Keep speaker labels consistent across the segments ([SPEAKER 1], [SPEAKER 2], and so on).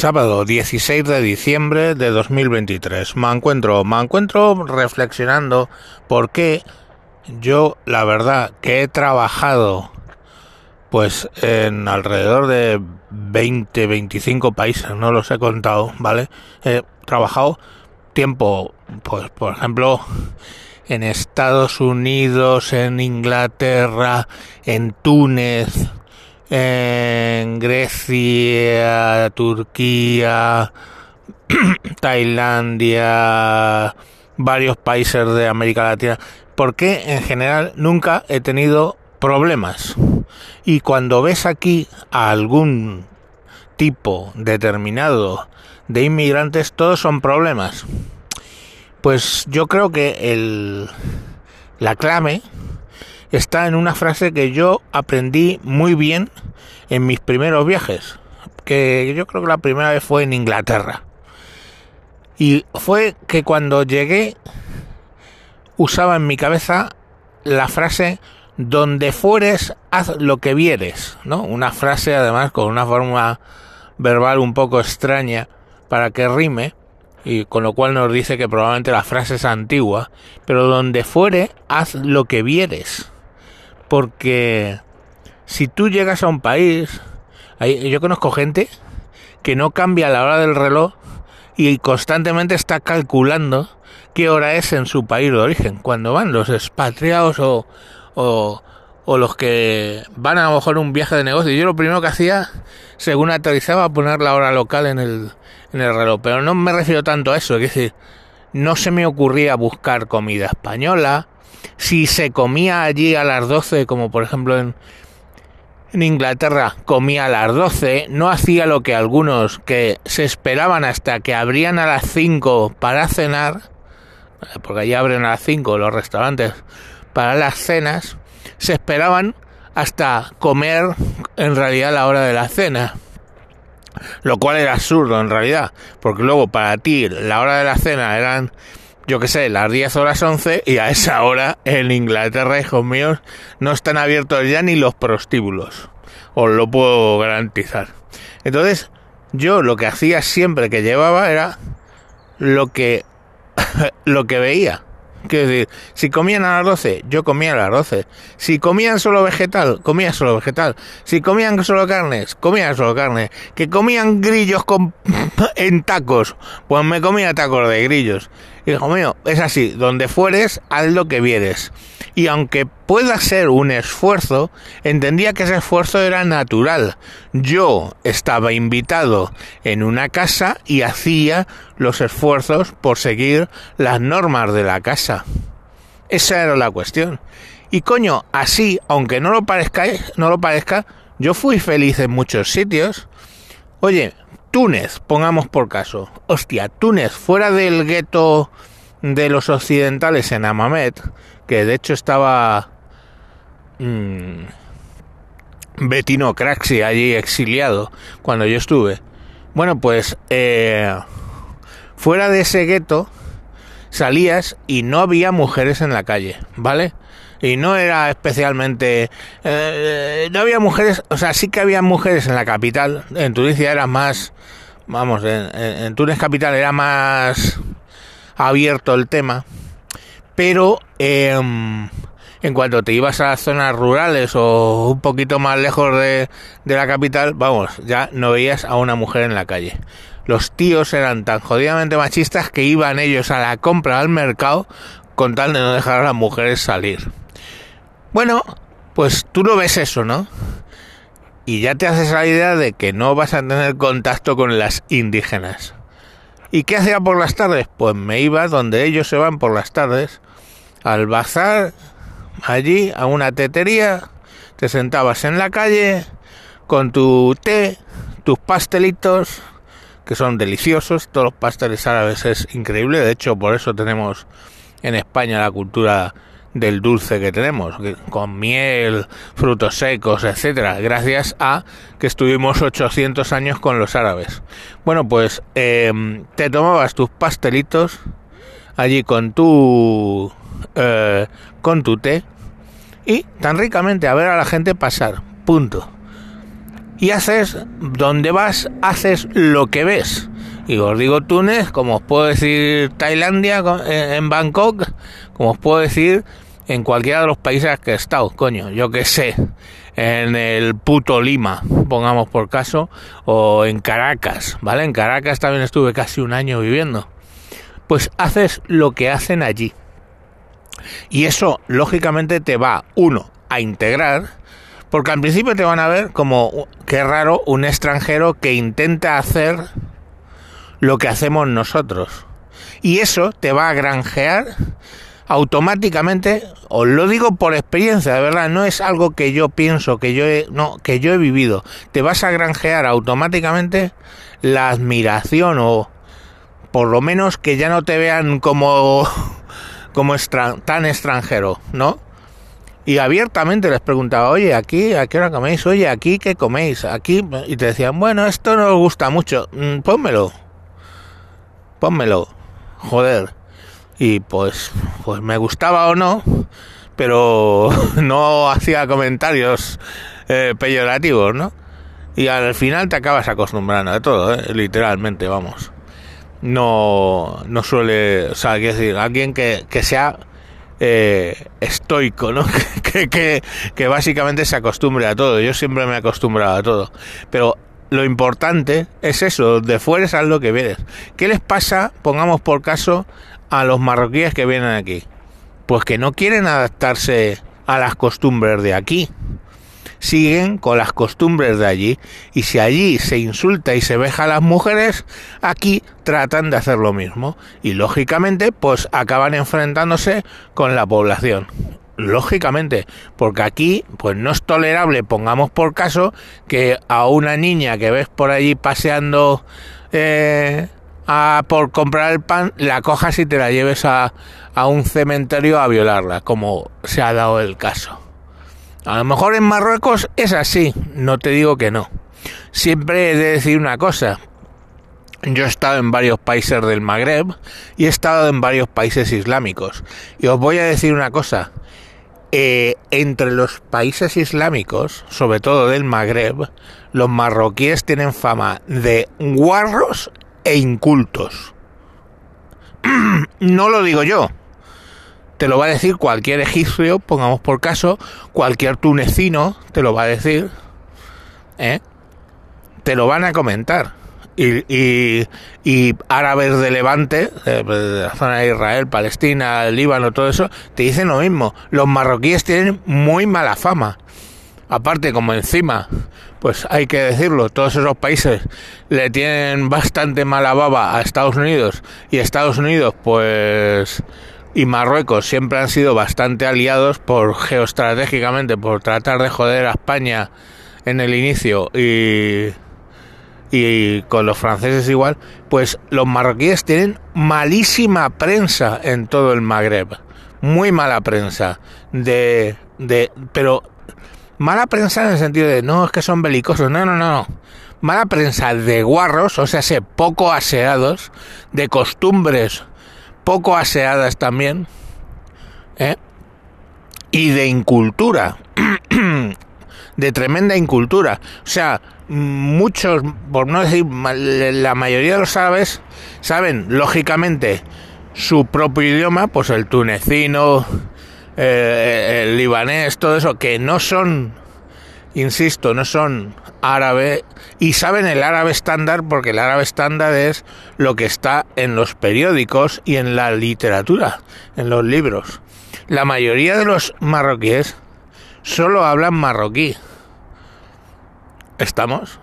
[SPEAKER 1] Sábado 16 de diciembre de 2023. Me encuentro, me encuentro reflexionando por qué yo, la verdad, que he trabajado pues en alrededor de 20, 25 países, no los he contado, ¿vale? He trabajado tiempo, pues por ejemplo, en Estados Unidos, en Inglaterra, en Túnez, en Grecia, Turquía, Tailandia, varios países de América Latina, porque en general nunca he tenido problemas. Y cuando ves aquí a algún tipo determinado de inmigrantes, todos son problemas. Pues yo creo que el, la clave está en una frase que yo aprendí muy bien en mis primeros viajes, que yo creo que la primera vez fue en Inglaterra. Y fue que cuando llegué usaba en mi cabeza la frase donde fueres, haz lo que vieres, ¿no? Una frase además con una forma verbal un poco extraña para que rime, y con lo cual nos dice que probablemente la frase es antigua, pero donde fuere, haz lo que vieres. Porque si tú llegas a un país, yo conozco gente que no cambia la hora del reloj y constantemente está calculando qué hora es en su país de origen. Cuando van los expatriados o, o, los que van a lo mejor un viaje de negocio, yo lo primero que hacía, según aterrizaba, poner la hora local en el, en el reloj. Pero no me refiero tanto a eso, es decir, no se me ocurría buscar comida española si se comía allí a las 12, como por ejemplo en, en Inglaterra comía a las 12, no hacía lo que algunos que se esperaban hasta que abrían a las 5 para cenar, porque allí abren a las 5 los restaurantes para las cenas, se esperaban hasta comer en realidad la hora de la cena. Lo cual era absurdo en realidad, porque luego para ti la hora de la cena eran yo qué sé, las 10 horas 11 y a esa hora en Inglaterra, hijos míos, no están abiertos ya ni los prostíbulos. Os lo puedo garantizar. Entonces, yo lo que hacía siempre que llevaba era lo que lo que veía. Quiero decir, si comían a las 12, yo comía a las 12. Si comían solo vegetal, comía solo vegetal. Si comían solo carnes, comía solo carne. Que comían grillos con... en tacos, pues me comía tacos de grillos. Hijo mío, es así, donde fueres, haz lo que vieres. Y aunque pueda ser un esfuerzo, entendía que ese esfuerzo era natural. Yo estaba invitado en una casa y hacía los esfuerzos por seguir las normas de la casa. Esa era la cuestión. Y coño, así, aunque no lo parezca, no lo parezca, yo fui feliz en muchos sitios. Oye, Túnez, pongamos por caso. Hostia, Túnez, fuera del gueto de los occidentales en Amamet, que de hecho estaba mmm, Betino Craxi allí exiliado cuando yo estuve. Bueno, pues eh, fuera de ese gueto salías y no había mujeres en la calle, ¿vale? y no era especialmente eh, no había mujeres o sea sí que había mujeres en la capital en Tunisia era más vamos en, Túnez capital era más abierto el tema pero em, en cuanto te ibas a las zonas rurales o un poquito más lejos de, de la capital vamos ya no veías a una mujer en la calle los tíos eran tan jodidamente machistas que iban ellos a la compra al mercado con tal de no dejar a las mujeres salir. Bueno, pues tú no ves eso, ¿no? Y ya te haces la idea de que no vas a tener contacto con las indígenas. ¿Y qué hacía por las tardes? Pues me iba donde ellos se van por las tardes, al bazar, allí, a una tetería, te sentabas en la calle con tu té, tus pastelitos, que son deliciosos, todos los pasteles árabes es increíble, de hecho por eso tenemos en España la cultura del dulce que tenemos, con miel, frutos secos, etcétera, gracias a que estuvimos 800 años con los árabes. Bueno, pues em, te tomabas tus pastelitos allí con tu eh, con tu té y tan ricamente a ver a la gente pasar, punto. Y haces, donde vas, haces lo que ves. Y os digo Túnez, como os puedo decir Tailandia en Bangkok, como os puedo decir en cualquiera de los países que he estado, coño, yo que sé, en el puto Lima, pongamos por caso, o en Caracas, ¿vale? En Caracas también estuve casi un año viviendo. Pues haces lo que hacen allí. Y eso, lógicamente, te va, uno, a integrar, porque al principio te van a ver como, qué raro, un extranjero que intenta hacer lo que hacemos nosotros. Y eso te va a granjear automáticamente, os lo digo por experiencia, de verdad, no es algo que yo pienso, que yo he, no, que yo he vivido. Te vas a granjear automáticamente la admiración o por lo menos que ya no te vean como como tan extranjero, ¿no? Y abiertamente les preguntaba, oye, aquí, ¿a qué hora coméis? Oye, aquí, ¿qué coméis? Aquí, y te decían, bueno, esto no os gusta mucho, mm, pónmelo, pónmelo, joder. Y pues, pues me gustaba o no, pero no hacía comentarios eh, peyorativos, ¿no? Y al final te acabas acostumbrando de todo, ¿eh? literalmente, vamos no, no suele, o sea, quiero decir, alguien que, que sea eh, estoico, ¿no? que, que, básicamente se acostumbre a todo. Yo siempre me he acostumbrado a todo. Pero lo importante es eso, de fuera es lo que vienes. ¿Qué les pasa, pongamos por caso, a los marroquíes que vienen aquí? Pues que no quieren adaptarse a las costumbres de aquí siguen con las costumbres de allí y si allí se insulta y se veja a las mujeres, aquí tratan de hacer lo mismo y lógicamente pues acaban enfrentándose con la población. Lógicamente, porque aquí pues no es tolerable, pongamos por caso, que a una niña que ves por allí paseando eh, a, por comprar el pan, la cojas y te la lleves a, a un cementerio a violarla, como se ha dado el caso. A lo mejor en Marruecos es así, no te digo que no. Siempre he de decir una cosa. Yo he estado en varios países del Magreb y he estado en varios países islámicos. Y os voy a decir una cosa. Eh, entre los países islámicos, sobre todo del Magreb, los marroquíes tienen fama de guarros e incultos. no lo digo yo, te lo va a decir cualquier egipcio, pongamos por caso, cualquier tunecino te lo va a decir, ¿eh? te lo van a comentar. Y, y, árabes de Levante, de la zona de Israel, Palestina, Líbano, todo eso, te dicen lo mismo. Los marroquíes tienen muy mala fama. Aparte, como encima, pues hay que decirlo, todos esos países le tienen bastante mala baba a Estados Unidos y Estados Unidos, pues y Marruecos siempre han sido bastante aliados por geoestratégicamente por tratar de joder a España en el inicio y y con los franceses igual, pues los marroquíes tienen malísima prensa en todo el Magreb, muy mala prensa. De de pero mala prensa en el sentido de no es que son belicosos, no, no, no, mala prensa de guarros, o sea, se poco aseados, de costumbres poco aseadas también, ¿eh? y de incultura, de tremenda incultura. O sea, muchos, por no decir la mayoría de los árabes, saben, lógicamente, su propio idioma, pues el tunecino, eh, el libanés, todo eso, que no son, insisto, no son árabe y saben el árabe estándar porque el árabe estándar es lo que está en los periódicos y en la literatura, en los libros. La mayoría de los marroquíes solo hablan marroquí. ¿Estamos?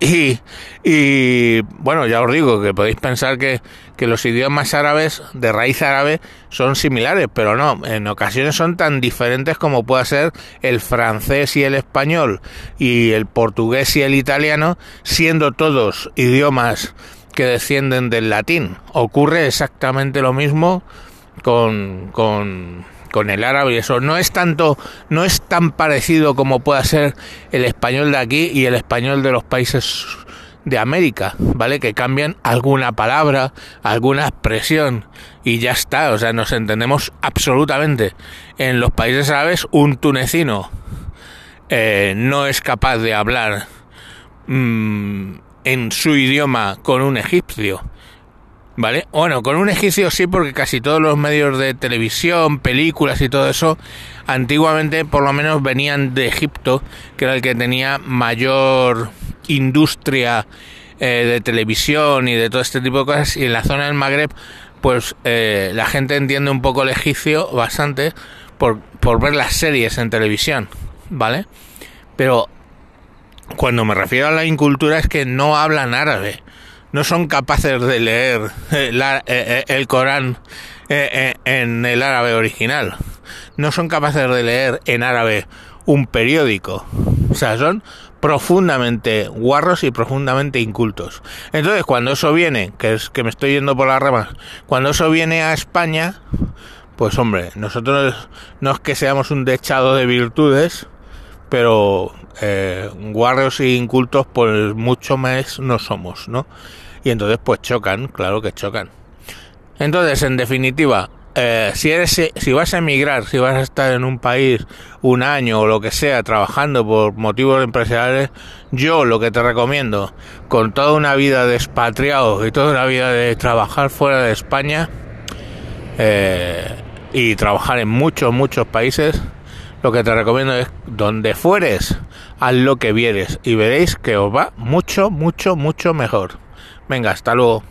[SPEAKER 1] Y, y, bueno, ya os digo que podéis pensar que, que, los idiomas árabes de raíz árabe son similares, pero no, en ocasiones son tan diferentes como puede ser el francés y el español y el portugués y el italiano, siendo todos idiomas que descienden del latín. Ocurre exactamente lo mismo con, con con el árabe y eso no es tanto no es tan parecido como pueda ser el español de aquí y el español de los países de América, ¿vale? Que cambian alguna palabra, alguna expresión y ya está, o sea, nos entendemos absolutamente. En los países árabes un tunecino eh, no es capaz de hablar mm, en su idioma con un egipcio. ¿Vale? Bueno, con un egipcio sí, porque casi todos los medios de televisión, películas y todo eso, antiguamente por lo menos venían de Egipto, que era el que tenía mayor industria eh, de televisión y de todo este tipo de cosas, y en la zona del Magreb, pues eh, la gente entiende un poco el egipcio bastante por, por ver las series en televisión, ¿vale? Pero cuando me refiero a la incultura es que no hablan árabe no son capaces de leer eh, eh, eh, el Corán en el árabe original. No son capaces de leer en árabe un periódico. O sea, son profundamente guarros y profundamente incultos. Entonces, cuando eso viene, que es que me estoy yendo por las ramas, cuando eso viene a España, pues hombre, nosotros no es que seamos un dechado de virtudes, pero eh, guarros e incultos pues mucho más no somos, ¿no? Y entonces pues chocan, claro que chocan. Entonces, en definitiva, eh, si eres si vas a emigrar, si vas a estar en un país un año o lo que sea trabajando por motivos empresariales, yo lo que te recomiendo, con toda una vida de expatriado y toda una vida de trabajar fuera de España eh, y trabajar en muchos, muchos países, lo que te recomiendo es donde fueres, haz lo que vieres y veréis que os va mucho, mucho, mucho mejor. Venga, hasta luego.